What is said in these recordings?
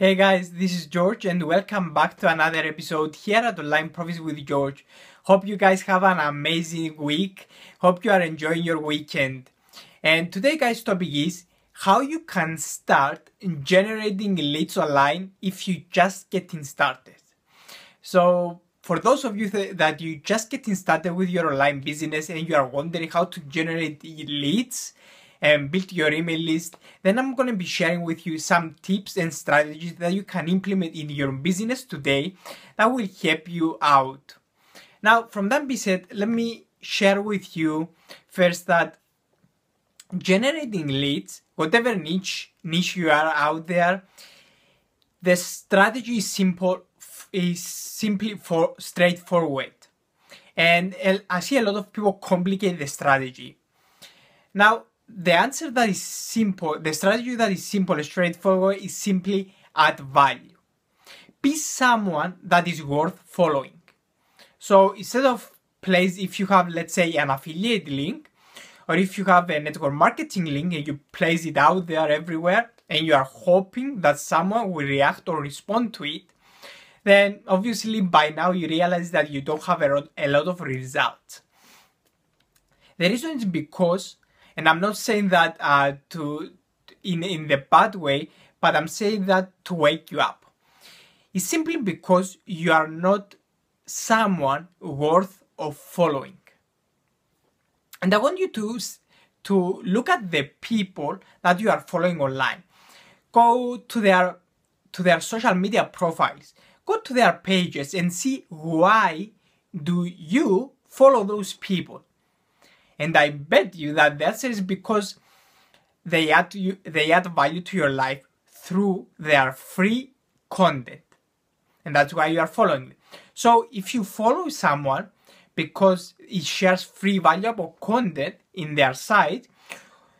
Hey guys, this is George and welcome back to another episode here at Online Profits with George. Hope you guys have an amazing week. Hope you are enjoying your weekend. And today guys topic is how you can start generating leads online if you just getting started. So for those of you th- that you just getting started with your online business and you are wondering how to generate leads, and build your email list, then I'm going to be sharing with you some tips and strategies that you can implement in your business today that will help you out. Now, from that being said, let me share with you first that generating leads, whatever niche niche you are out there, the strategy is simple is simply for straightforward. And eh, I see a lot of people complicate the strategy. Now, the answer that is simple, the strategy that is simple straightforward is simply add value. Be someone that is worth following. So instead of place, if you have, let's say, an affiliate link, or if you have a network marketing link and you place it out there everywhere, and you are hoping that someone will react or respond to it, then obviously by now you realize that you don't have a, a lot of results. The reason is because and I'm not saying that uh, to in in the bad way, but I'm saying that to wake you up. It's simply because you are not someone worth of following. And I want you to to look at the people that you are following online. Go to their to their social media profiles. Go to their pages and see why do you follow those people and I bet you that answer is because they add you, they add value to your life through their free content. And that's why you are following them. So if you follow someone because it shares free valuable content in their site,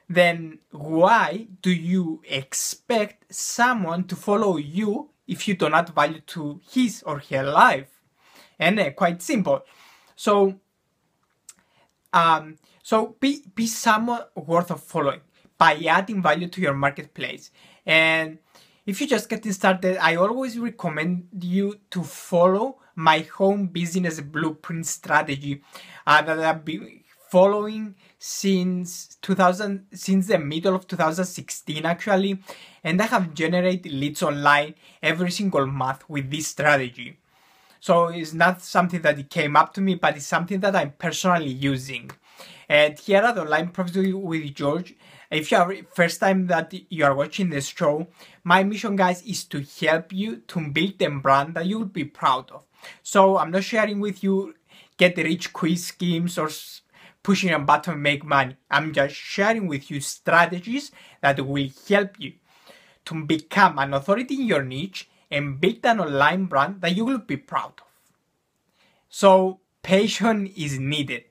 then why do you expect someone to follow you if you don't add value to his or her life? And uh, quite simple. So um, so be, be somewhat worth of following by adding value to your marketplace. And if you're just getting started, I always recommend you to follow my home business blueprint strategy uh, that I've been following since 2000 since the middle of 2016 actually and i have generated leads online every single month with this strategy so it's not something that came up to me but it's something that i'm personally using and here at Online Profits with George, if you are first time that you are watching this show, my mission guys is to help you to build a brand that you will be proud of. So I'm not sharing with you get rich quick schemes or pushing a button make money. I'm just sharing with you strategies that will help you to become an authority in your niche and build an online brand that you will be proud of. So patience is needed.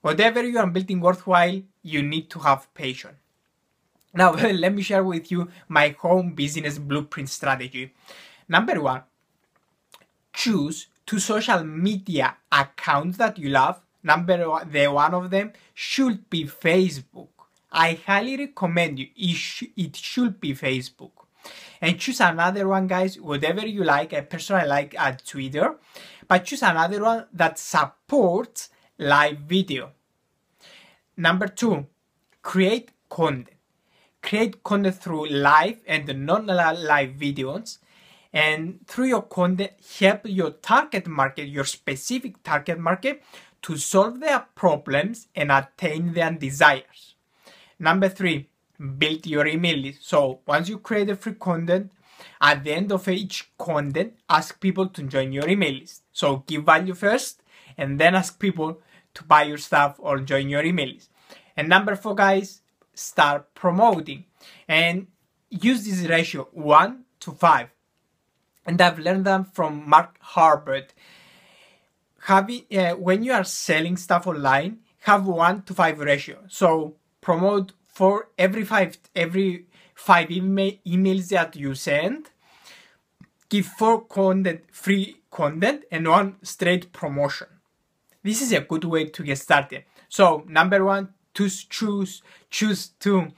Whatever you are building worthwhile, you need to have patience. Now, let me share with you my home business blueprint strategy. Number one, choose two social media accounts that you love. Number one, the one of them should be Facebook. I highly recommend you, it, sh- it should be Facebook. And choose another one, guys, whatever you like. I personally like uh, Twitter, but choose another one that supports live video. Number two, create content. Create content through live and non-live videos. And through your content, help your target market, your specific target market, to solve their problems and attain their desires. Number three, build your email list. So once you create a free content, at the end of each content, ask people to join your email list. So give value first and then ask people to buy your stuff or join your email list. And number four, guys, start promoting and use this ratio one to five. And I've learned that from Mark Hubbard. Having uh, when you are selling stuff online, have one to five ratio. So promote for every five every five email, emails that you send. Give four content free content and one straight promotion. This is a good way to get started. So number one, to choose choose to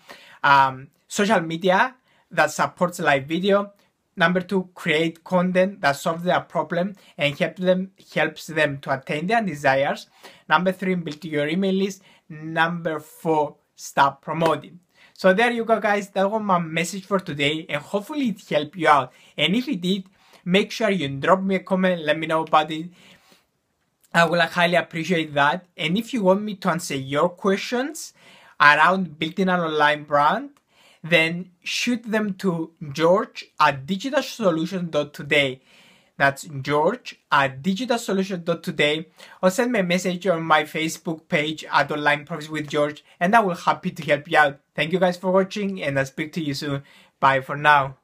um, social media that supports live video. number two, create content that solves their problem and help them helps them to attain their desires. Number three, build your email list. Number four, start promoting. So there you go guys, that was my message for today and hopefully it helped you out. And if it did, make sure you drop me a comment, let me know about it. I will highly appreciate that. And if you want me to answer your questions around building an online brand, then shoot them to George at digitalsolution.today. That's George at digitalsolution.today or send me a message on my Facebook page at Online Profits with George and I will happy to help you out. Thank you guys for watching and I'll speak to you soon. Bye for now.